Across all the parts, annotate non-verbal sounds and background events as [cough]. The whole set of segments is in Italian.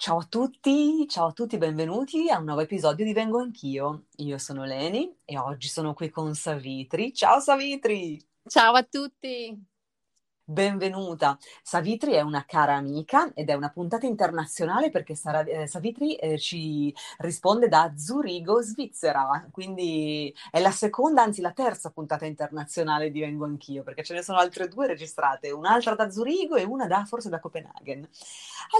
Ciao a tutti, ciao a tutti, benvenuti a un nuovo episodio di Vengo Anch'io. Io sono Leni e oggi sono qui con Savitri. Ciao Savitri! Ciao a tutti! Benvenuta. Savitri è una cara amica ed è una puntata internazionale perché Sara- eh, Savitri eh, ci risponde da Zurigo, Svizzera, quindi è la seconda, anzi la terza puntata internazionale di Vengo Anch'io, perché ce ne sono altre due registrate, un'altra da Zurigo e una da, forse da Copenaghen.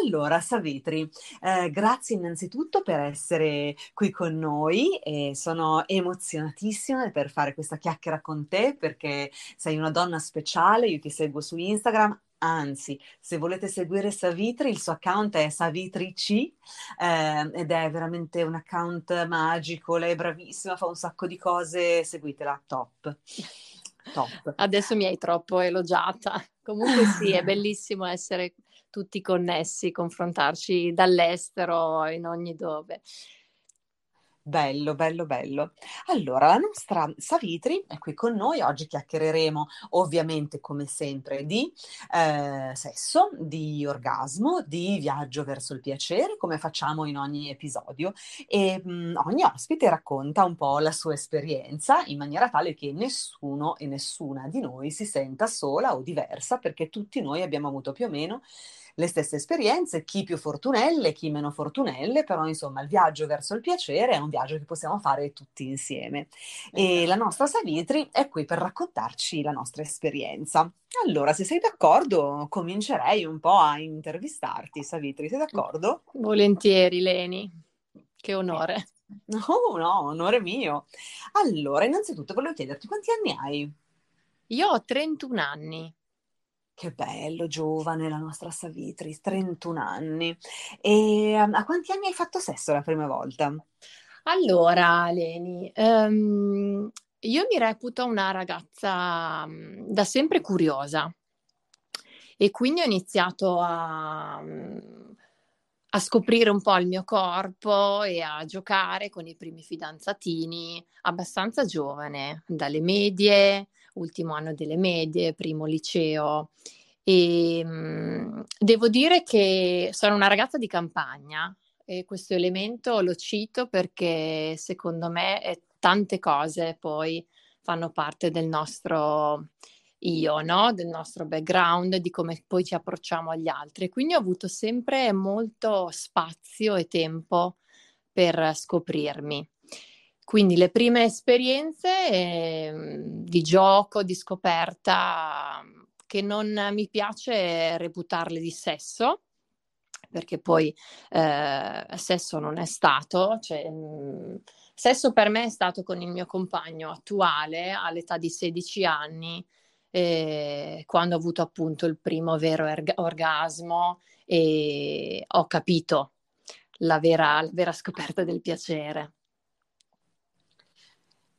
Allora, Savitri, eh, grazie innanzitutto per essere qui con noi e sono emozionatissima per fare questa chiacchiera con te perché sei una donna speciale, io ti seguo su Instagram. Anzi, se volete seguire Savitri, il suo account è SavitriC eh, ed è veramente un account magico. Lei è bravissima, fa un sacco di cose. Seguitela, top. Top. [laughs] Adesso mi hai troppo elogiata. [laughs] Comunque sì, è bellissimo essere tutti connessi, confrontarci dall'estero in ogni dove. Bello, bello, bello. Allora, la nostra Savitri è qui con noi. Oggi chiacchiereremo ovviamente, come sempre, di eh, sesso, di orgasmo, di viaggio verso il piacere, come facciamo in ogni episodio. E mh, ogni ospite racconta un po' la sua esperienza in maniera tale che nessuno e nessuna di noi si senta sola o diversa, perché tutti noi abbiamo avuto più o meno le stesse esperienze, chi più fortunelle, chi meno fortunelle, però insomma il viaggio verso il piacere è un viaggio che possiamo fare tutti insieme. E la nostra Savitri è qui per raccontarci la nostra esperienza. Allora, se sei d'accordo, comincerei un po' a intervistarti, Savitri, sei d'accordo? Volentieri, Leni. Che onore. No, no, onore mio. Allora, innanzitutto volevo chiederti quanti anni hai? Io ho 31 anni. Che bello, giovane la nostra Savitri, 31 anni. E um, a quanti anni hai fatto sesso la prima volta? Allora, Leni, ehm, io mi reputo una ragazza mm, da sempre curiosa e quindi ho iniziato a, mm, a scoprire un po' il mio corpo e a giocare con i primi fidanzatini abbastanza giovane, dalle medie, ultimo anno delle medie, primo liceo. E mh, devo dire che sono una ragazza di campagna e questo elemento lo cito perché secondo me tante cose poi fanno parte del nostro io, no? del nostro background, di come poi ci approcciamo agli altri. Quindi ho avuto sempre molto spazio e tempo per scoprirmi. Quindi le prime esperienze eh, di gioco, di scoperta, che non mi piace reputarle di sesso, perché poi eh, sesso non è stato, cioè, mh, mm, sesso per me è stato con il mio compagno attuale all'età di 16 anni, eh, quando ho avuto appunto il primo vero erg- orgasmo e ho capito la vera, la vera scoperta del piacere.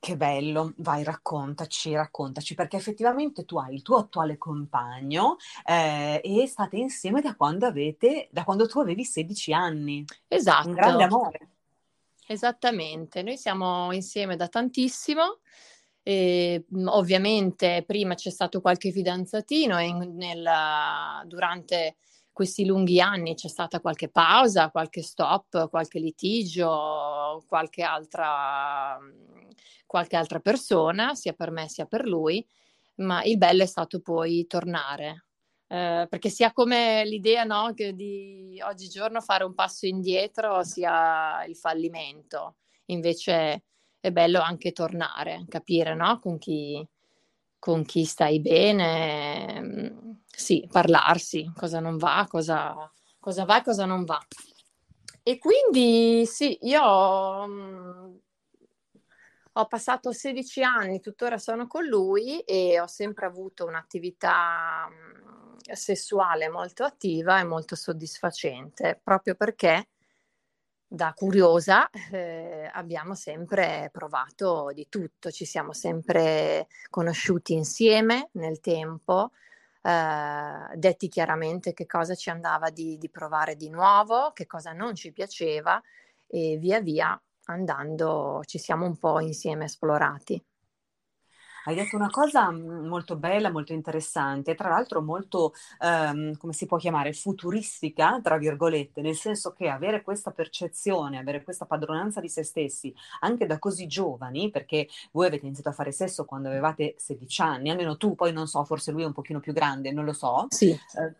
Che bello, vai, raccontaci, raccontaci, perché effettivamente tu hai il tuo attuale compagno eh, e state insieme da quando avete, da quando tu avevi 16 anni. Esatto. Un grande amore. Esattamente, noi siamo insieme da tantissimo. E, ovviamente prima c'è stato qualche fidanzatino e nel, durante questi lunghi anni c'è stata qualche pausa, qualche stop, qualche litigio, qualche altra, qualche altra persona, sia per me sia per lui, ma il bello è stato poi tornare. Eh, perché sia come l'idea no, che di oggigiorno fare un passo indietro sia il fallimento, invece è bello anche tornare, capire no, con chi, con chi stai bene, mm, sì, parlarsi, cosa non va, cosa, cosa va e cosa non va. E quindi sì, io mh, mm, ho passato 16 anni, tuttora sono con lui e ho sempre avuto un'attività mh, mm, sessuale molto attiva e molto soddisfacente, proprio perché da curiosa eh, abbiamo sempre provato di tutto, ci siamo sempre conosciuti insieme nel tempo, eh, detti chiaramente che cosa ci andava di, di provare di nuovo, che cosa non ci piaceva e via via andando ci siamo un po' insieme esplorati. Hai detto una cosa mm, molto bella, molto interessante, tra l'altro molto, ehm, come si può chiamare, futuristica, tra virgolette, nel senso che avere questa percezione, avere questa padronanza di se stessi, anche da così giovani, perché voi avete iniziato a fare sesso quando avevate 16 anni, almeno tu, poi non so, forse lui è un pochino più grande, non lo so. Sì. Eh,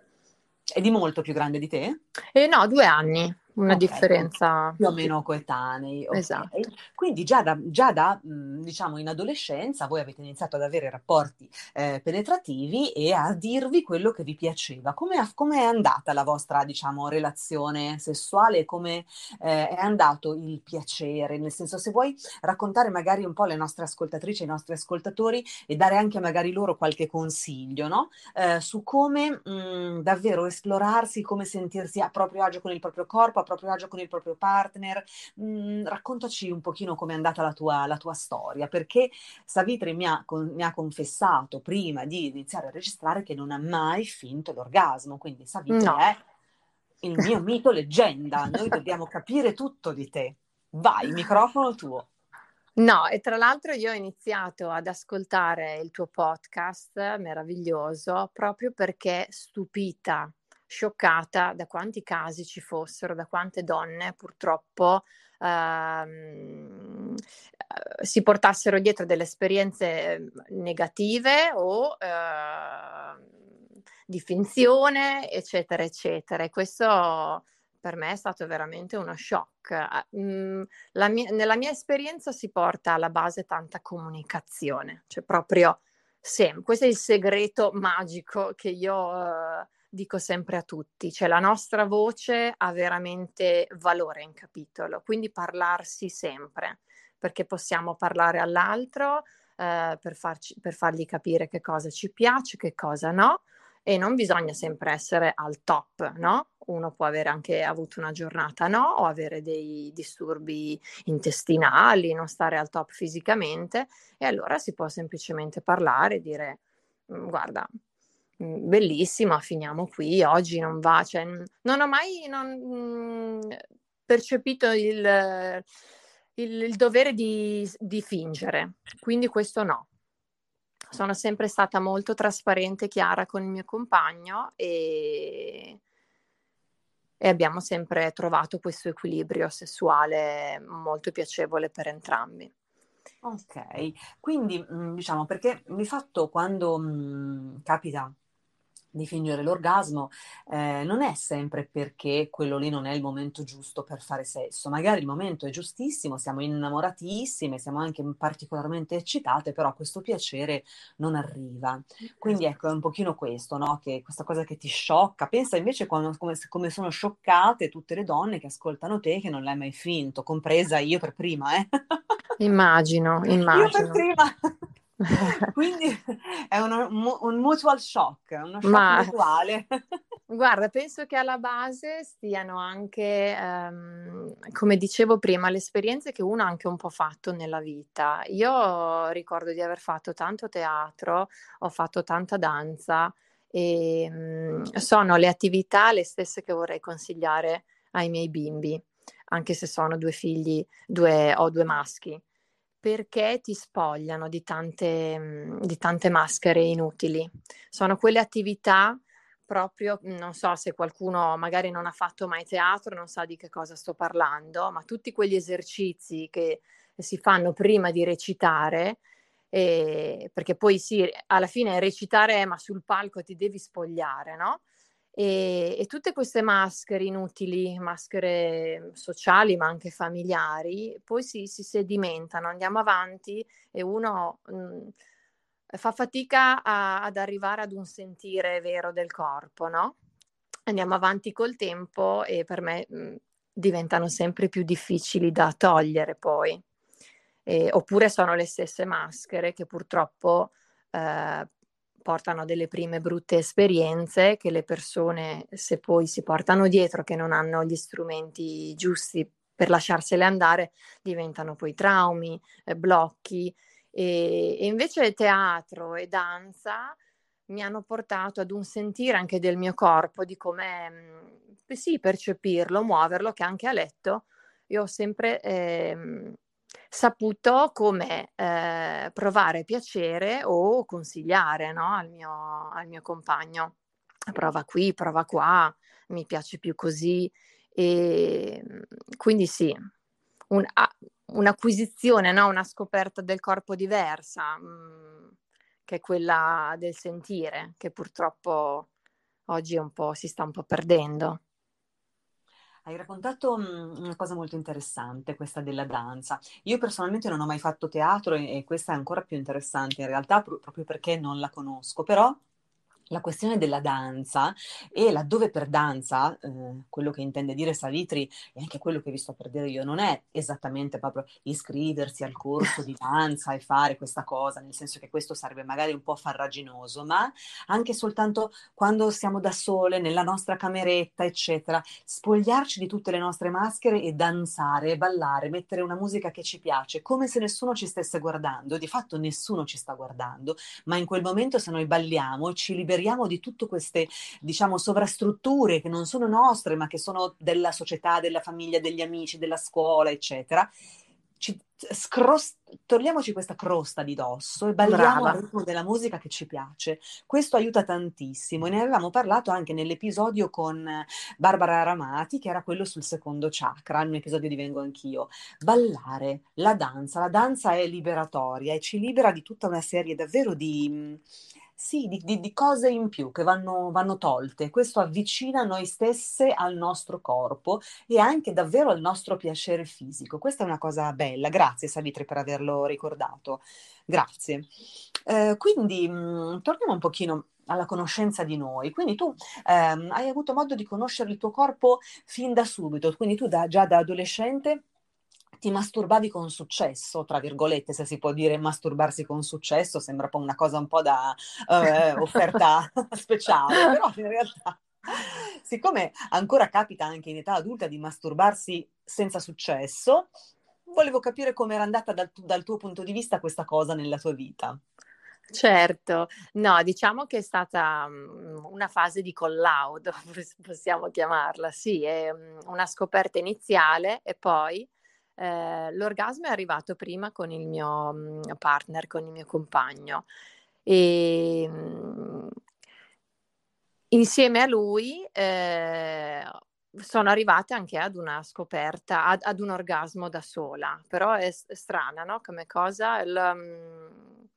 è di molto più grande di te? Eh, no, due anni una okay, differenza più o meno coetanei. Okay. Esatto. Quindi già da, già da mhmm, diciamo in adolescenza voi avete iniziato ad avere rapporti eh, penetrativi e a dirvi quello che vi piaceva. Come, è andata la vostra diciamo relazione sessuale? Come eh, è andato il piacere? Nel senso se vuoi raccontare magari un po' le nostre ascoltatrici, i nostri ascoltatori e dare anche magari loro qualche consiglio no? eh, su come mh, mhmm, davvero esplorarsi, come sentirsi a proprio agio con il proprio corpo a proprio agio con il proprio partner. Mm, raccontaci un pochino com'è andata la tua, la tua storia, perché Savitri mi ha, con, mi ha, confessato prima di iniziare a registrare che non ha mai finto l'orgasmo, quindi Savitri no. è il mio mito leggenda, noi dobbiamo capire tutto di te. Vai, microfono tuo. No, e tra l'altro io ho iniziato ad ascoltare il tuo podcast meraviglioso proprio perché stupita scioccata da quanti casi ci fossero, da quante donne purtroppo ehm, eh, si portassero dietro delle esperienze ehm, negative o eh, di finzione, eccetera, eccetera. E questo per me è stato veramente uno shock. Mm, mia, nella mia esperienza si porta alla base tanta comunicazione, cioè proprio sempre. Questo è il segreto magico che io uh, dico sempre a tutti, cioè la nostra voce ha veramente valore in capitolo, quindi parlarsi sempre, perché possiamo parlare all'altro eh, per, farci, per fargli capire che cosa ci piace, che cosa no, e non bisogna sempre essere al top, no? Uno può avere anche avuto una giornata no, o avere dei disturbi intestinali, non stare al top fisicamente, e allora si può semplicemente parlare e dire mm, guarda, bellissima, finiamo qui, oggi non va, cioè, non ho mai non, mh, mhmm, percepito il, il, il dovere di, di, fingere, quindi questo no. Sono sempre stata molto trasparente e chiara con il mio compagno e, e abbiamo sempre trovato questo equilibrio sessuale molto piacevole per entrambi. Ok, quindi mhmm, diciamo perché di fatto quando mh, capita di fingere l'orgasmo, eh, non è sempre perché quello lì non è il momento giusto per fare sesso. Magari il momento è giustissimo, siamo innamoratissime, siamo anche particolarmente eccitate, però questo piacere non arriva. Quindi ecco, è un pochino questo, no? Che questa cosa che ti sciocca. Pensa invece quando, come, come, sono scioccate tutte le donne che ascoltano te che non l'hai mai finto, compresa io per prima, eh? Immagino, immagino. [laughs] Io per prima. [laughs] Quindi è uno, un mutual shock, uno shock Ma... mutuale. [laughs] Guarda, penso che alla base stiano anche, um, come dicevo prima, le esperienze che uno ha anche un po' fatto nella vita. Io ricordo di aver fatto tanto teatro, ho fatto tanta danza e um, sono le attività le stesse che vorrei consigliare ai miei bimbi, anche se sono due figli, due, ho due maschi perché ti spogliano di tante, mhmm, di tante maschere inutili. Sono quelle attività proprio, non so se qualcuno magari non ha fatto mai teatro, non sa di che cosa sto parlando, ma tutti quegli esercizi che si fanno prima di recitare, eh, perché poi sì, alla fine recitare, ma sul palco ti devi spogliare, no? E, e, tutte queste maschere inutili, maschere sociali ma anche familiari, poi si, si sedimentano, andiamo avanti e uno mh, mhmm, fa fatica a, ad arrivare ad un sentire vero del corpo, no? Andiamo avanti col tempo e per me mh, mhmm, diventano sempre più difficili da togliere poi. E, oppure sono le stesse maschere che purtroppo eh, portano delle prime brutte esperienze che le persone, se poi si portano dietro, che non hanno gli strumenti giusti per lasciarsele andare, diventano poi traumi, eh, blocchi. E, e invece teatro e danza mi hanno portato ad un sentire anche del mio corpo, di come mm, sì, percepirlo, muoverlo, che anche a letto io ho sempre eh, saputo come eh, provare piacere o consigliare no, al, mio, al mio compagno. Prova qui, prova qua, mi piace più così. E mm, quindi sì, un, un'acquisizione, no? una scoperta del corpo diversa. Mh, mm, che è quella del sentire, che purtroppo oggi un si sta un po' perdendo. Hai raccontato mh, una cosa molto interessante, questa della danza. Io personalmente non ho mai fatto teatro e, questa è ancora più interessante in realtà, pr- proprio perché non la conosco, però la questione della danza e laddove per danza, eh, quello che intende dire Savitri e anche quello che vi sto per dire io, non è esattamente proprio iscriversi al corso di danza e fare questa cosa, nel senso che questo sarebbe magari un po' farraginoso, ma anche soltanto quando siamo da sole, nella nostra cameretta, eccetera, spogliarci di tutte le nostre maschere e danzare, ballare, mettere una musica che ci piace, come se nessuno ci stesse guardando. Di fatto nessuno ci sta guardando, ma in quel momento se noi balliamo ci liberiamo liberiamo di tutte queste, diciamo, sovrastrutture che non sono nostre, ma che sono della società, della famiglia, degli amici, della scuola, eccetera. Ci, scros- togliamoci questa crosta di dosso e balliamo al ritmo della musica che ci piace. Questo aiuta tantissimo e ne avevamo parlato anche nell'episodio con Barbara Ramati, che era quello sul secondo chakra, un episodio di Vengo Anch'io. Ballare, la danza, la danza è liberatoria e ci libera di tutta una serie davvero di sì, di, di, di, cose in più che vanno, vanno, tolte. Questo avvicina noi stesse al nostro corpo e anche davvero al nostro piacere fisico. Questa è una cosa bella. Grazie Savitri per averlo ricordato. Grazie. Eh, quindi mh, mm, torniamo un pochino alla conoscenza di noi. Quindi tu ehm, hai avuto modo di conoscere il tuo corpo fin da subito, quindi tu da, già da adolescente ti masturbavi con successo, tra virgolette, se si può dire masturbarsi con successo, sembra poi una cosa un po' da eh, offerta [laughs] speciale, però in realtà, siccome ancora capita anche in età adulta di masturbarsi senza successo, volevo capire come era andata dal, dal tuo punto di vista questa cosa nella tua vita. Certo, no, diciamo che è stata um, una fase di collaudo, [laughs] possiamo chiamarla, sì, è um, una scoperta iniziale e poi eh, l'orgasmo è arrivato prima con il mio mhmm, partner, con il mio compagno. E, mh, insieme a lui eh, sono arrivata anche ad una scoperta, ad, ad, un orgasmo da sola, però è, strana, no? Come cosa, il, um,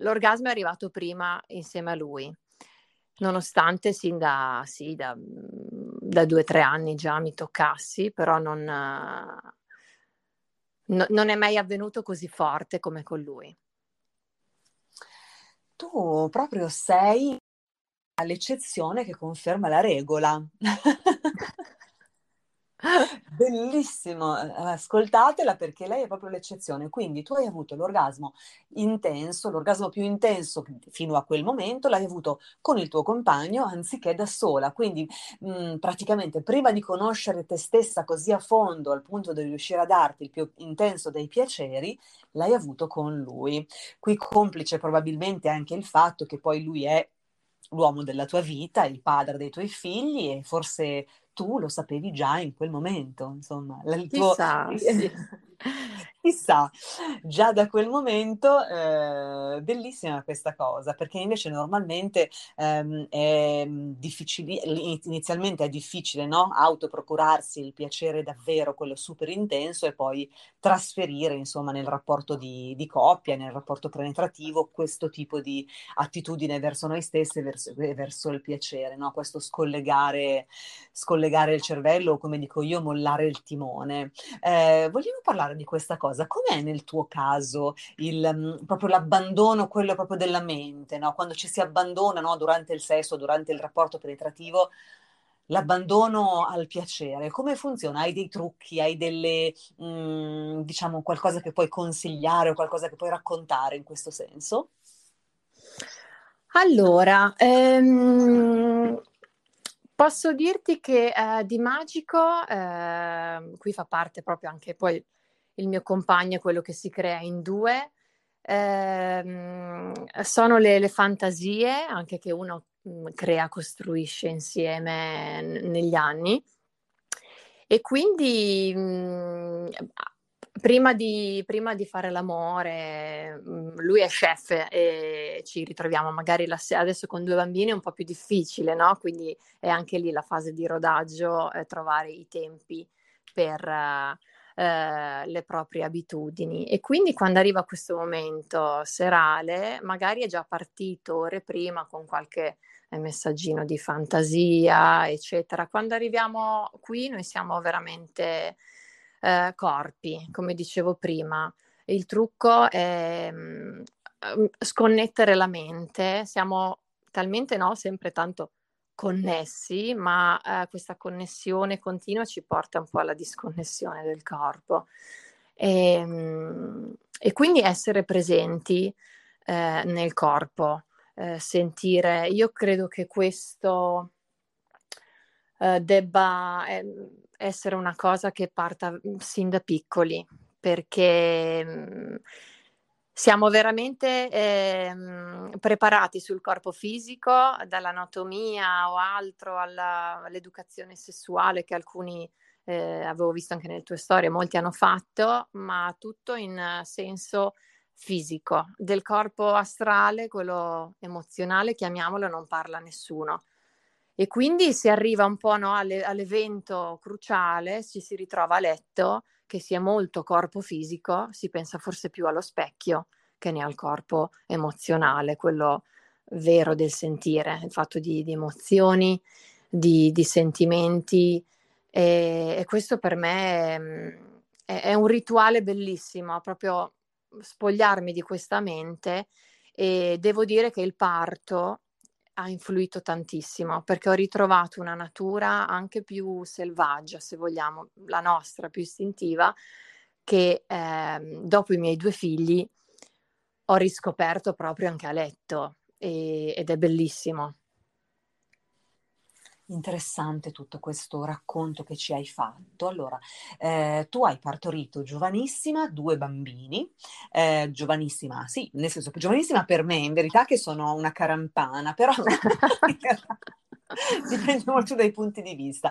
l'orgasmo è arrivato prima insieme a lui, nonostante sin da, sì, da, da due o tre anni già mi toccassi, però non, no, non è mai avvenuto così forte come con lui. Tu proprio sei l'eccezione che conferma la regola. [laughs] Bellissimo, ascoltatela perché lei è proprio l'eccezione. Quindi tu hai avuto l'orgasmo intenso, l'orgasmo più intenso fino a quel momento l'hai avuto con il tuo compagno anziché da sola. Quindi mh, praticamente prima di conoscere te stessa così a fondo al punto di riuscire a darti il più intenso dei piaceri, l'hai avuto con lui. Qui complice probabilmente anche il fatto che poi lui è l'uomo della tua vita, il padre dei tuoi figli e forse tu lo sapevi già in quel momento, insomma. Il tuo... Chissà, sì. [laughs] [laughs] Chissà, già da quel momento eh, bellissima questa cosa, perché invece normalmente ehm, è difficile, inizialmente è difficile, no? Autoprocurarsi il piacere davvero, quello super intenso, e poi trasferire, insomma, nel rapporto di, di coppia, nel rapporto penetrativo, questo tipo di attitudine verso noi stessi e verso, verso, il piacere, no? Questo scollegare, scollegare il cervello, o come dico io, mollare il timone. Eh, vogliamo parlare di questa cosa? Cosa. Com'è nel tuo caso il, mm, proprio l'abbandono, quello proprio della mente, no? quando ci si abbandona no? durante il sesso, durante il rapporto penetrativo, l'abbandono al piacere, come funziona? Hai dei trucchi, hai delle, mh, mm, diciamo, qualcosa che puoi consigliare o qualcosa che puoi raccontare in questo senso? Allora, ehm, posso dirti che eh, di magico, eh, qui fa parte proprio anche poi il mio compagno, quello che si crea in due, eh, sono le, le, fantasie, anche che uno mh, crea, costruisce insieme n- negli anni. E quindi mh, Prima di, prima di, fare l'amore, mm, lui è chef e ci ritroviamo magari la sera, adesso con due bambini è un po' più difficile, no? Quindi è anche lì la fase di rodaggio, eh, trovare i tempi per eh, le proprie abitudini. E quindi quando arriva questo momento serale, magari è già partito ore prima con qualche eh, messaggino di fantasia, eccetera. Quando arriviamo qui noi siamo veramente eh, corpi, come dicevo prima. Il trucco è mh, mm, sconnettere la mente, siamo talmente no, sempre tanto connessi, ma eh, questa connessione continua ci porta un po' alla disconnessione del corpo. E, mh, e quindi essere presenti eh, nel corpo, eh, sentire, io credo che questo eh, debba eh, essere una cosa che parta mhmm, sin da piccoli, perché mh, siamo veramente eh, preparati sul corpo fisico, dall'anatomia o altro alla, all'educazione sessuale che alcuni eh, avevo visto anche nelle tue storie, molti hanno fatto, ma tutto in senso fisico. Del corpo astrale, quello emozionale, chiamiamolo, non parla nessuno. E quindi si arriva un po' no, alle, all'evento cruciale, ci si ritrova a letto, che sia molto corpo fisico, si pensa forse più allo specchio che ne al corpo emozionale, quello vero del sentire, il fatto di, di emozioni, di, di sentimenti. E, e, questo per me è, è un rituale bellissimo, proprio spogliarmi di questa mente e devo dire che il parto ha influito tantissimo perché ho ritrovato una natura anche più selvaggia, se vogliamo, la nostra, più istintiva, che eh, dopo i miei due figli ho riscoperto proprio anche a letto e, ed è bellissimo. Interessante tutto questo racconto che ci hai fatto. Allora, eh, tu hai partorito giovanissima due bambini, eh, giovanissima, sì, nel senso che giovanissima per me, in verità che sono una carampana, però [laughs] [laughs] dipende molto dai punti di vista.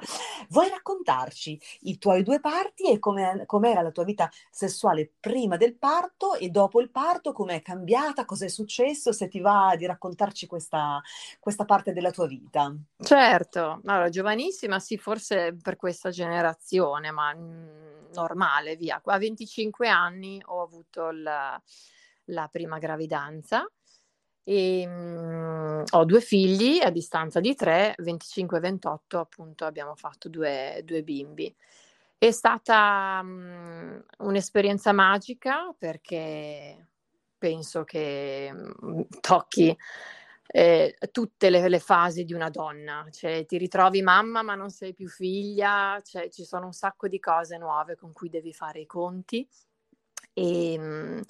Vuoi raccontarci i tuoi due parti e come era la tua vita sessuale prima del parto e dopo il parto, com'è cambiata, cosa è successo, se ti va di raccontarci questa, questa parte della tua vita? Certo, allora giovanissima sì, forse per questa generazione, ma mh, normale, via. A 25 anni ho avuto la, la prima gravidanza e, mh, ho due figli a distanza di tre, 25 e 28, appunto abbiamo fatto due, due bimbi. È stata mh, un'esperienza magica perché penso che mh, tocchi eh, tutte le, le, fasi di una donna, cioè ti ritrovi mamma ma non sei più figlia, cioè, ci sono un sacco di cose nuove con cui devi fare i conti e mh,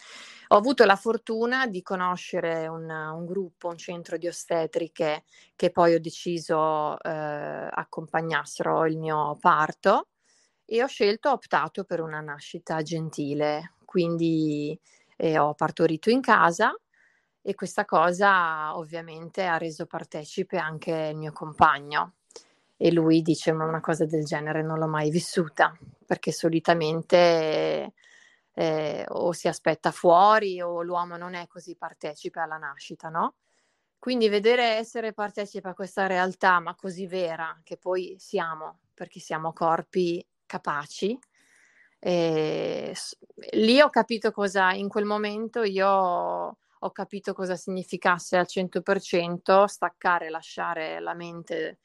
ho avuto la fortuna di conoscere un, un, gruppo, un centro di ostetriche che poi ho deciso eh, accompagnassero il mio parto e ho scelto, ho optato per una nascita gentile, quindi eh, ho partorito in casa e questa cosa ovviamente ha reso partecipe anche il mio compagno. E lui dice ma una cosa del genere non l'ho mai vissuta perché solitamente eh, o si aspetta fuori o l'uomo non è così partecipe alla nascita, no? Quindi vedere essere partecipe a questa realtà, ma così vera, che poi siamo, perché siamo corpi capaci, eh, lì ho capito cosa, in quel momento io ho capito cosa significasse al 100% staccare, lasciare la mente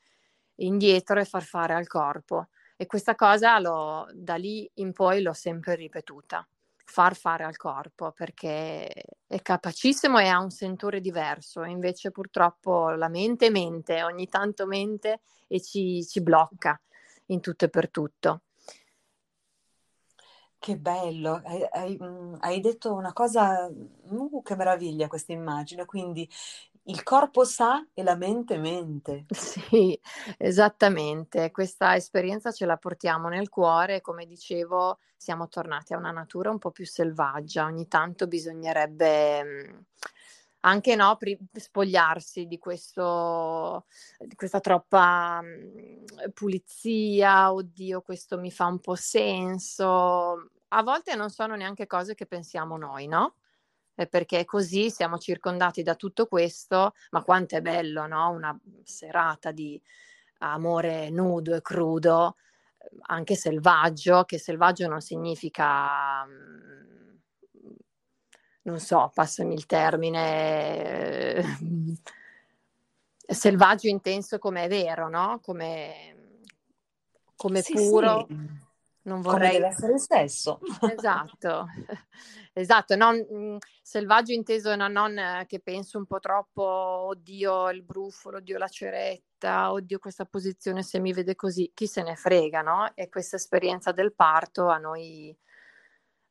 indietro e far fare al corpo. E questa cosa l'ho, da lì in poi l'ho sempre ripetuta far fare al corpo perché è capacissimo e ha un sentore diverso, invece purtroppo la mente mente, ogni tanto mente e ci, ci blocca in tutto e per tutto. Che bello, hai, hai, mm, hai detto una cosa, uh, che meraviglia questa immagine, quindi il corpo sa e la mente mente. [laughs] Sì, esattamente. Questa esperienza ce la portiamo nel cuore come dicevo siamo tornati a una natura un po' più selvaggia. Ogni tanto bisognerebbe mm, anche no, pri- spogliarsi di, questo, di questa troppa mh, pulizia, oddio, questo mi fa un po' senso. A volte non sono neanche cose che pensiamo noi, no? Perché così siamo circondati da tutto questo, ma quanto è bello, no? Una serata di amore nudo e crudo, anche selvaggio, che selvaggio non significa, non so, passami il termine, eh, selvaggio intenso come è vero, no? Come, come sì, puro. Sì non vorrei... Come deve essere il sesso. Esatto, [laughs] esatto, non, mh, selvaggio inteso no, non eh, che penso un po' troppo, oddio il brufolo, oddio la ceretta, oddio questa posizione se mi vede così, chi se ne frega, no? E questa esperienza del parto a noi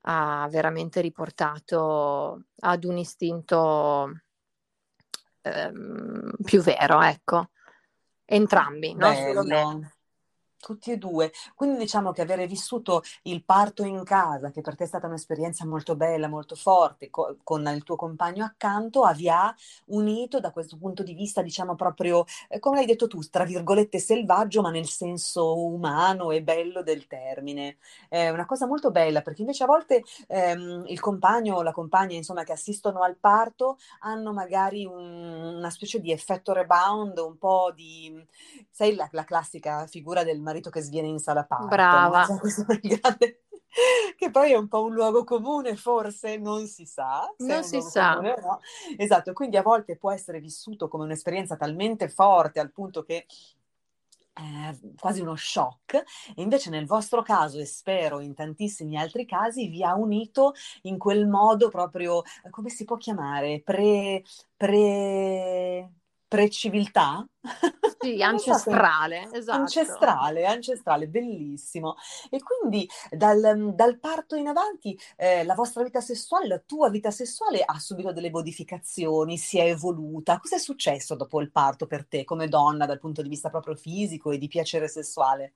ha veramente riportato ad un istinto ehm, più vero, ecco. Entrambi, non solo me. Tutti e due. Quindi diciamo che avere vissuto il parto in casa, che per te è stata un'esperienza molto bella, molto forte, co- con il tuo compagno accanto, vi ha unito da questo punto di vista, diciamo proprio, eh, come hai detto tu, tra virgolette selvaggio, ma nel senso umano e bello del termine. È una cosa molto bella, perché invece a volte ehm, il compagno o la compagna, insomma, che assistono al parto, hanno magari un, una specie di effetto rebound, un po' di, sai, la, la classica figura del che sviene in sala parto. Brava. No? Grande... [laughs] che poi è un po' un luogo comune, forse non si sa. Non si sa. Comune, no? Esatto, quindi a volte può essere vissuto come un'esperienza talmente forte al punto che eh, quasi uno shock, e invece nel vostro caso, e spero in tantissimi altri casi, vi ha unito in quel modo proprio, come si può chiamare? Pre, pre, pre-civiltà? Sì, [laughs] ancestrale, esatto. Ancestrale, ancestrale, bellissimo. E quindi dal, dal parto in avanti eh, la vostra vita sessuale, la tua vita sessuale ha subito delle modificazioni, si è evoluta. Cos'è successo dopo il parto per te come donna dal punto di vista proprio fisico e di piacere sessuale?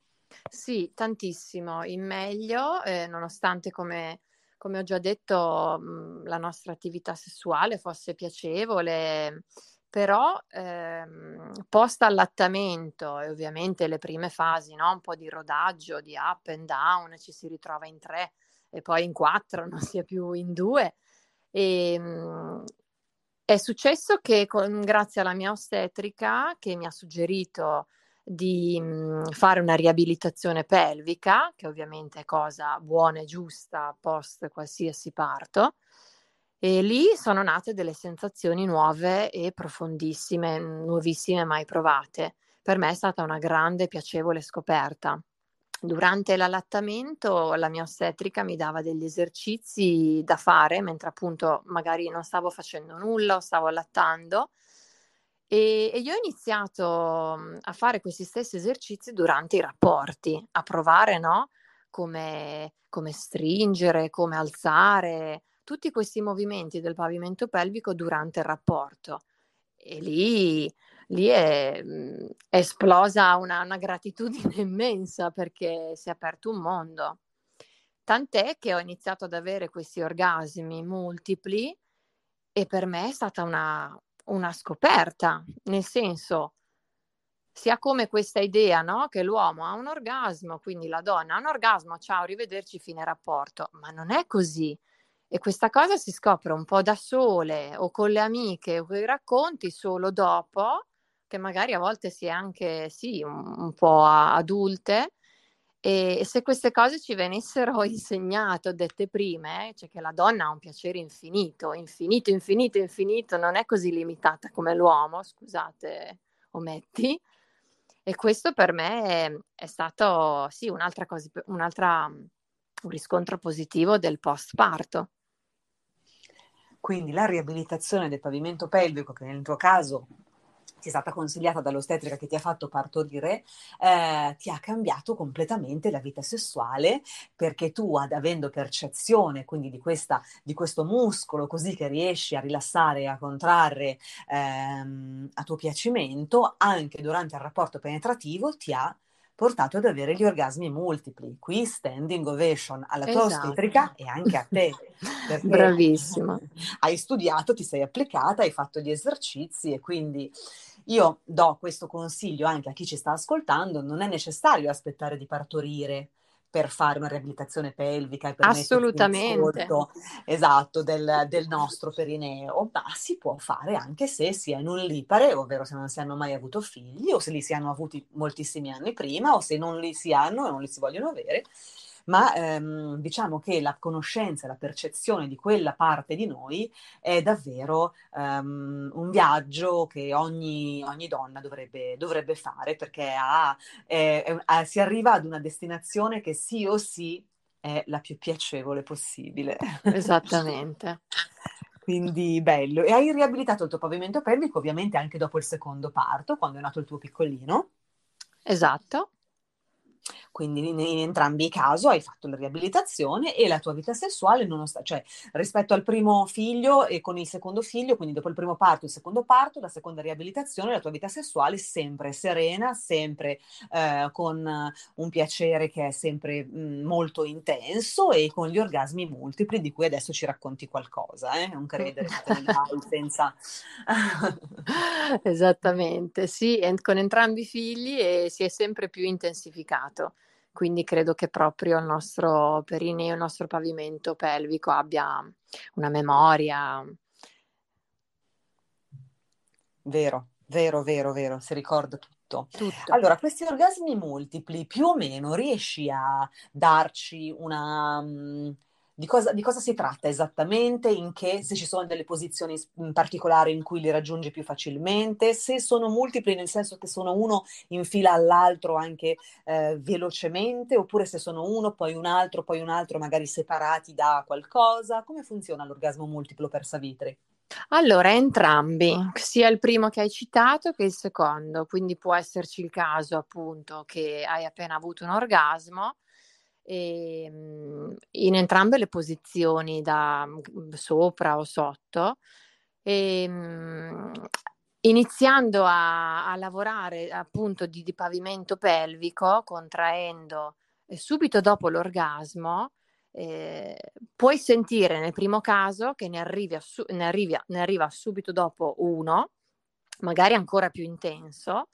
Sì, tantissimo, in meglio, eh, nonostante come come ho già detto, mh, la nostra attività sessuale fosse piacevole, però ehm, post allattamento e ovviamente le prime fasi, no? un po' di rodaggio, di up and down, ci si ritrova in tre e poi in quattro, non si è più in due. E, ehm, mh, è successo che con, grazie alla mia ostetrica che mi ha suggerito di mh, mhmm, fare una riabilitazione pelvica, che ovviamente è cosa buona e giusta post qualsiasi parto, e lì sono nate delle sensazioni nuove e profondissime, nuovissime mai provate. Per me è stata una grande piacevole scoperta. Durante l'allattamento la mia ostetrica mi dava degli esercizi da fare mentre appunto magari non stavo facendo nulla o stavo allattando e, e io ho iniziato a fare questi stessi esercizi durante i rapporti, a provare no? come, come stringere, come alzare, tutti questi movimenti del pavimento pelvico durante il rapporto. E lì, lì è, è, esplosa una, una gratitudine [laughs] immensa perché si è aperto un mondo. Tant'è che ho iniziato ad avere questi orgasmi multipli e per me è stata una, una scoperta, nel senso, si ha come questa idea, no? Che l'uomo ha un orgasmo, quindi la donna ha un orgasmo, ciao, arrivederci, fine rapporto, ma non è così. E questa cosa si scopre un po' da sole o con le amiche o con i racconti solo dopo, che magari a volte si è anche, sì, un, un po' adulte. E se queste cose ci venissero [laughs] insegnate o dette prima, eh, cioè che la donna ha un piacere infinito, infinito, infinito, infinito, non è così limitata come l'uomo, scusate, ometti. E questo per me è, è stato, sì, un'altra cosa, un'altra, un riscontro positivo del post parto. Quindi la riabilitazione del pavimento pelvico, che nel tuo caso ti è stata consigliata dall'ostetrica che ti ha fatto partorire, eh, ti ha cambiato completamente la vita sessuale perché tu, ad, avendo percezione quindi di, questa, di, questo muscolo così che riesci a rilassare e a contrarre ehm, a tuo piacimento, anche durante il rapporto penetrativo ti ha portato ad avere gli orgasmi multipli. Qui standing ovation alla tua esatto. ostetrica e anche a te. [laughs] Bravissima. Hai studiato, ti sei applicata, hai fatto gli esercizi e quindi io do questo consiglio anche a chi ci sta ascoltando, non è necessario aspettare di partorire per fare una riabilitazione pelvica e per Assolutamente. esatto del, del, nostro perineo, ma si può fare anche se si è in un lipare, ovvero se non si hanno mai avuto figli o se li si hanno avuti moltissimi anni prima o se non li si hanno e non li si vogliono avere ma ehm, diciamo che la conoscenza, la percezione di quella parte di noi è davvero ehm, un viaggio che ogni, ogni donna dovrebbe, dovrebbe, fare perché ha, è, è, si arriva ad una destinazione che sì o sì è la più piacevole possibile. [laughs] Esattamente. Quindi bello. E hai riabilitato il tuo pavimento pelvico ovviamente anche dopo il secondo parto, quando è nato il tuo piccolino. Esatto. Quindi in, in, entrambi i casi hai fatto la riabilitazione e la tua vita sessuale, nonostante, cioè rispetto al primo figlio e con il secondo figlio, quindi dopo il primo parto, il secondo parto, la seconda riabilitazione, la tua vita sessuale sempre serena, sempre eh, con un piacere che è sempre mh, molto intenso e con gli orgasmi multipli di cui adesso ci racconti qualcosa, eh? non credere [laughs] senza... Esattamente, sì, con entrambi i figli e si è sempre più intensificato quindi credo che proprio il nostro perineo, il nostro pavimento pelvico abbia una memoria. Vero, vero, vero, vero, si ricorda tutto. tutto. Allora, questi orgasmi multipli più o meno riesci a darci una... Di cosa, di cosa, si tratta esattamente, in che, se ci sono delle posizioni particolari in cui li raggiungi più facilmente, se sono multipli nel senso che sono uno in fila all'altro anche eh, velocemente, oppure se sono uno, poi un altro, poi un altro, magari separati da qualcosa. Come funziona l'orgasmo multiplo per Savitri? Allora, entrambi, sia il primo che hai citato che il secondo, quindi può esserci il caso appunto che hai appena avuto un orgasmo e, ehm, in entrambe le posizioni, da mhmm, sopra o sotto. E, ehm, iniziando a, a, lavorare appunto di, di, pavimento pelvico, contraendo subito dopo l'orgasmo, eh, puoi sentire nel primo caso che ne, arrivi su, ne, arrivi, ne arriva subito dopo uno, magari ancora più intenso,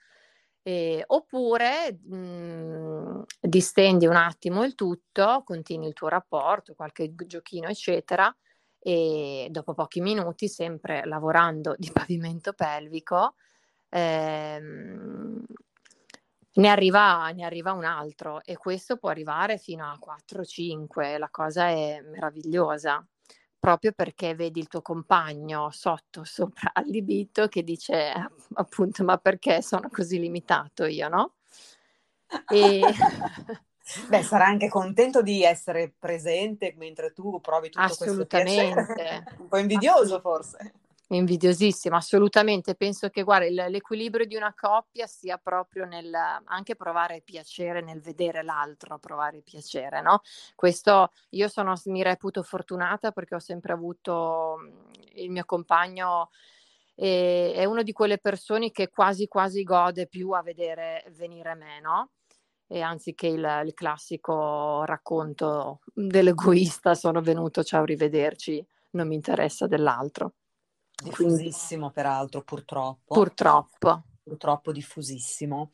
eh, oppure mh, mhmm, distendi un attimo il tutto, continui il tuo rapporto, qualche giochino, eccetera, e dopo pochi minuti, sempre lavorando di [laughs] pavimento pelvico, ehm, ne, arriva, ne arriva un altro e questo può arrivare fino a 4-5, la cosa è meravigliosa proprio perché vedi il tuo compagno sotto, sopra allibito che dice appunto ma perché sono così limitato io, no? E... [laughs] Beh, sarà anche contento di essere presente mentre tu provi tutto questo piacere. [laughs] Un po' invidioso forse. Invidiosissima, assolutamente. Penso che guarda, l'equilibrio di una coppia sia proprio nel anche provare piacere nel vedere l'altro provare piacere, no? Questo io sono, mi reputo fortunata perché ho sempre avuto il mio compagno e, è una di quelle persone che quasi quasi gode più a vedere venire me, no? E anziché il, il classico racconto dell'egoista sono venuto, ciao, rivederci, non mi interessa dell'altro. Diffusissimo, peraltro, purtroppo. Purtroppo. Purtroppo diffusissimo.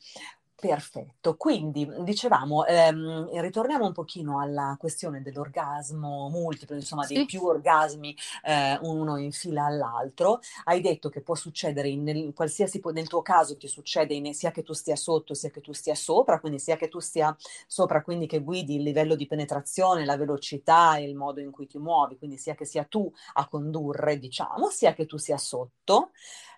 Perfetto, quindi dicevamo, ehm, ritorniamo un pochino alla questione dell'orgasmo multiplo, insomma sì. dei più orgasmi eh, uno in fila all'altro. Hai detto che può succedere in, in qualsiasi, nel tuo caso ti succede in, sia che tu stia sotto sia che tu stia sopra, quindi sia che tu stia sopra, quindi che guidi il livello di penetrazione, la velocità e il modo in cui ti muovi, quindi sia che sia tu a condurre, diciamo, sia che tu sia sotto.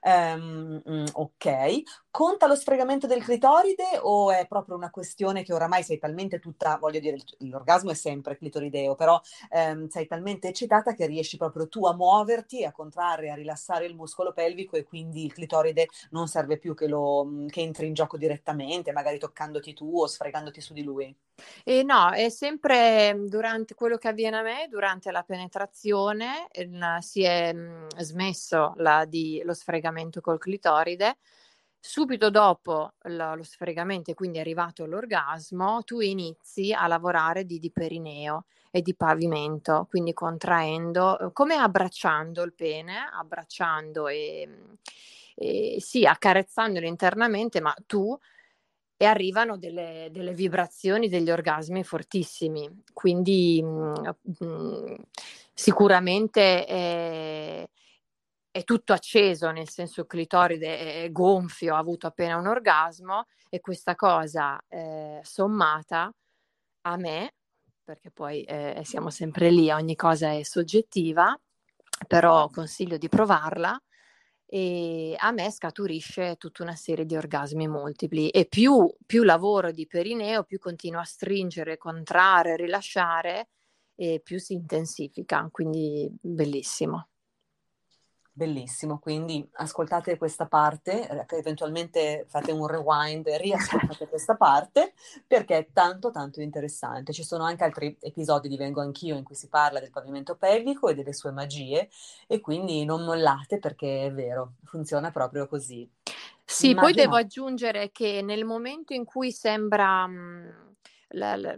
Um, ok, Conta lo sfregamento del clitoride o è proprio una questione che oramai sei talmente tutta, voglio dire, l'orgasmo è sempre clitorideo, però ehm, sei talmente eccitata che riesci proprio tu a muoverti, a contrarre, a rilassare il muscolo pelvico e quindi il clitoride non serve più che, lo, che entri in gioco direttamente, magari toccandoti tu o sfregandoti su di lui? E no, è sempre durante quello che avviene a me, durante la penetrazione, eh, si è mh, smesso la, di, lo sfregamento col clitoride. Subito dopo lo, lo sfregamento quindi è arrivato l'orgasmo, tu inizi a lavorare di, di perineo e di pavimento, quindi contraendo, come abbracciando il pene, abbracciando e, e sì, accarezzandolo internamente, ma tu e arrivano delle, delle, vibrazioni, degli orgasmi fortissimi. Quindi mh, mm, mh, sicuramente è, è, tutto acceso, nel senso il clitoride è gonfio, ha avuto appena un orgasmo e questa cosa eh, sommata a me, perché poi eh, siamo sempre lì, ogni cosa è soggettiva, però consiglio di provarla e a me scaturisce tutta una serie di orgasmi multipli e più, più lavoro di perineo, più continuo a stringere, contrarre, rilasciare e più si intensifica, quindi bellissimo. Bellissimo, quindi ascoltate questa parte, eh, eventualmente fate un rewind e riascoltate [laughs] questa parte perché è tanto tanto interessante. Ci sono anche altri episodi di Vengo Anch'io in cui si parla del pavimento pelvico e delle sue magie e quindi non mollate perché è vero, funziona proprio così. Sì, Immagina... poi devo aggiungere che nel momento in cui sembra... Mm, la, la,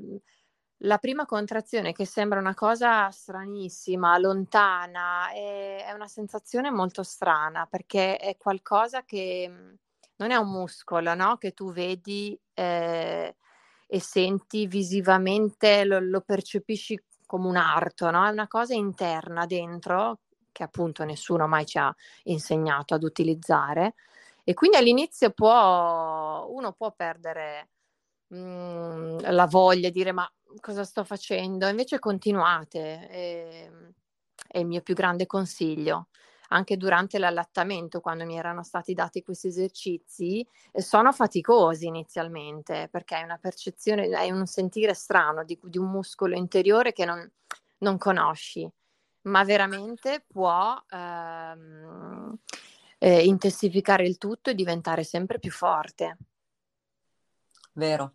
la prima contrazione che sembra una cosa stranissima, lontana, è, è, una sensazione molto strana perché è qualcosa che mhmm, non è un muscolo, no? Che tu vedi eh, e senti visivamente, lo, lo, percepisci come un arto, no? È una cosa interna dentro che appunto nessuno mai ci ha insegnato ad utilizzare e quindi all'inizio può, uno può perdere mh, mhmm, la voglia di dire ma cosa sto facendo, invece continuate, è, ehm, è il mio più grande consiglio. Anche durante l'allattamento, quando mi erano stati dati questi esercizi, eh, sono faticosi inizialmente perché è una percezione, è un sentire strano di, di un muscolo interiore che non, non conosci, ma veramente può ehm, eh, intensificare il tutto e diventare sempre più forte. Vero.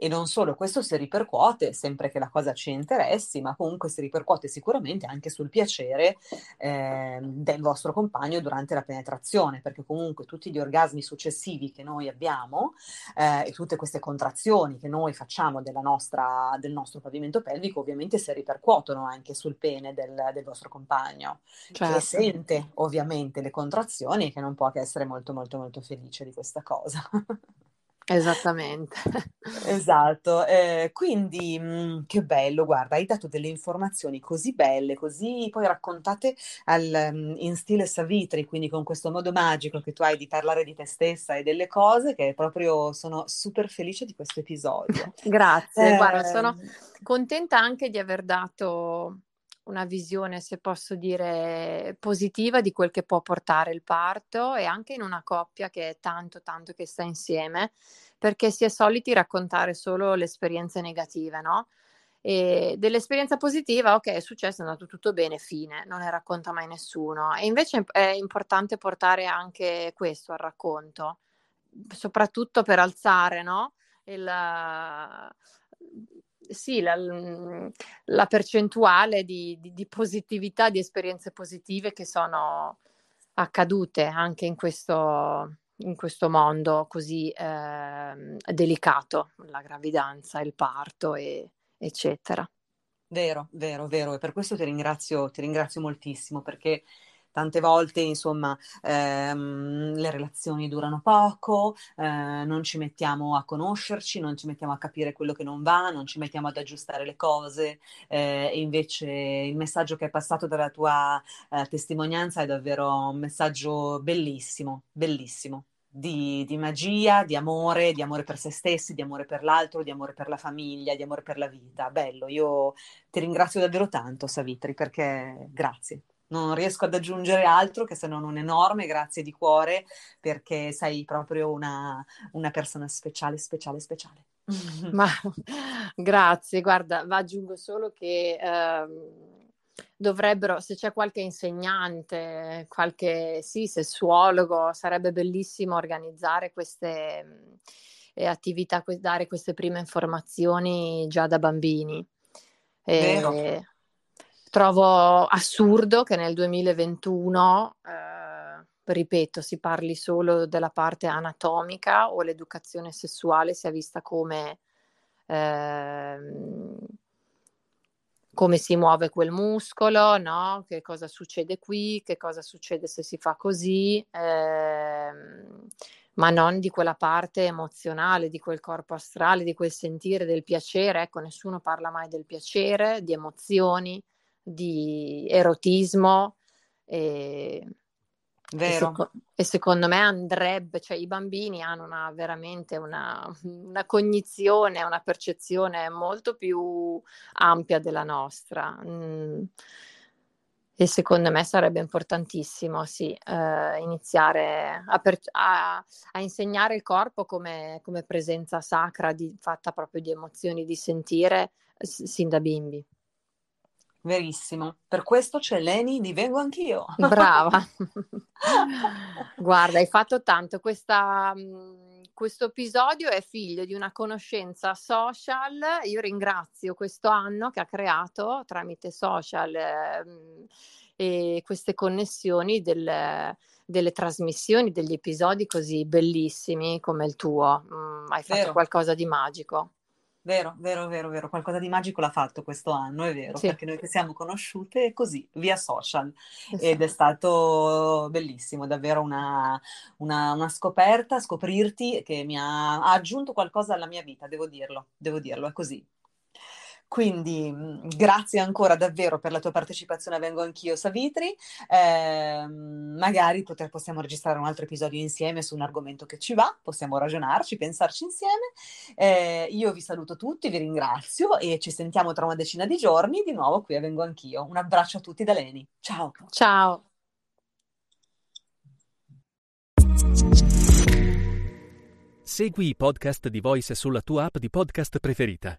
E non solo, questo si ripercuote, sempre che la cosa ci interessi, ma comunque si ripercuote sicuramente anche sul piacere eh, del vostro compagno durante la penetrazione, perché comunque tutti gli orgasmi successivi che noi abbiamo eh, e tutte queste contrazioni che noi facciamo nostra, del nostro pavimento pelvico ovviamente si ripercuotono anche sul pene del, del vostro compagno, certo. che sente ovviamente le contrazioni e che non può che essere molto molto molto felice di questa cosa. [laughs] Esattamente. Esatto, eh, quindi mh, mm, che bello, guarda, hai dato delle informazioni così belle, così poi raccontate al, mm, in stile Savitri, quindi con questo modo magico che tu hai di parlare di te stessa e delle cose, che proprio sono super felice di questo episodio. [laughs] Grazie, eh, guarda, sono contenta anche di aver dato una visione, se posso dire, positiva di quel che può portare il parto e anche in una coppia che è tanto, tanto che sta insieme, perché si è soliti raccontare solo le esperienze negative, no? E dell'esperienza positiva, ok, è successo, è andato tutto bene, fine, non ne racconta mai nessuno. E invece è importante portare anche questo al racconto, soprattutto per alzare, no? Il, sì, la, mhmm, la percentuale di, di, di, positività, di esperienze positive che sono accadute anche in questo, in questo mondo così eh, delicato, la gravidanza, il parto, e, eccetera. Vero, vero, vero. E per questo ti ringrazio, ti ringrazio moltissimo perché tante volte insomma ehm, le relazioni durano poco, eh, non ci mettiamo a conoscerci, non ci mettiamo a capire quello che non va, non ci mettiamo ad aggiustare le cose eh, e invece il messaggio che è passato dalla tua eh, testimonianza è davvero un messaggio bellissimo, bellissimo. Di, di, magia, di amore, di amore per se stessi, di amore per l'altro, di amore per la famiglia, di amore per la vita. Bello, io ti ringrazio davvero tanto, Savitri, perché grazie. Non riesco ad aggiungere altro che se non un enorme grazie di cuore perché sei proprio una, una persona speciale, speciale, speciale. [laughs] Ma grazie, guarda, aggiungo solo che eh, dovrebbero, se c'è qualche insegnante, qualche sì, sessuologo, sarebbe bellissimo organizzare queste eh, attività, dare queste prime informazioni già da bambini. E, trovo assurdo che nel 2021, eh, ripeto, si parli solo della parte anatomica o l'educazione sessuale sia vista come, eh, come si muove quel muscolo, no? che cosa succede qui, che cosa succede se si fa così. Eh, ma non di quella parte emozionale, di quel corpo astrale, di quel sentire del piacere. Ecco, nessuno parla mai del piacere, di emozioni, di erotismo. E, e, seco- e, secondo me andrebbe, cioè i bambini hanno una, veramente una, una, cognizione, una percezione molto più ampia della nostra. Mm. E secondo me sarebbe importantissimo, sì, eh, iniziare a, per- a, a, insegnare il corpo come, come presenza sacra, di, fatta proprio di emozioni, di sentire, s- sin da bimbi. Verissimo. Per questo c'è Leni, divengo anch'io. Brava. [laughs] Guarda, hai fatto tanto. Questa, mm, questo episodio è figlio di una conoscenza social. Io ringrazio questo anno che ha creato tramite social eh, e queste connessioni del, delle trasmissioni, degli episodi così bellissimi come il tuo. Mm, hai fatto Vero. qualcosa di magico. Vero, vero, vero, vero, qualcosa di magico l'ha fatto questo anno, è vero, sì. perché noi che siamo conosciute così, via social, esatto. ed è stato bellissimo, davvero una, una, una, scoperta, scoprirti che mi ha, ha aggiunto qualcosa alla mia vita, devo dirlo, devo dirlo, è così. Quindi mhmm, grazie ancora davvero per la tua partecipazione a Vengo Anch'io Savitri. Eh, magari poter, possiamo registrare un altro episodio insieme su un argomento che ci va, possiamo ragionarci, pensarci insieme. Eh, io vi saluto tutti, vi ringrazio e ci sentiamo tra una decina di giorni di nuovo qui a Vengo Anch'io. Un abbraccio a tutti da Leni. Ciao. Ciao. Segui i podcast di Voice sulla tua app di podcast preferita.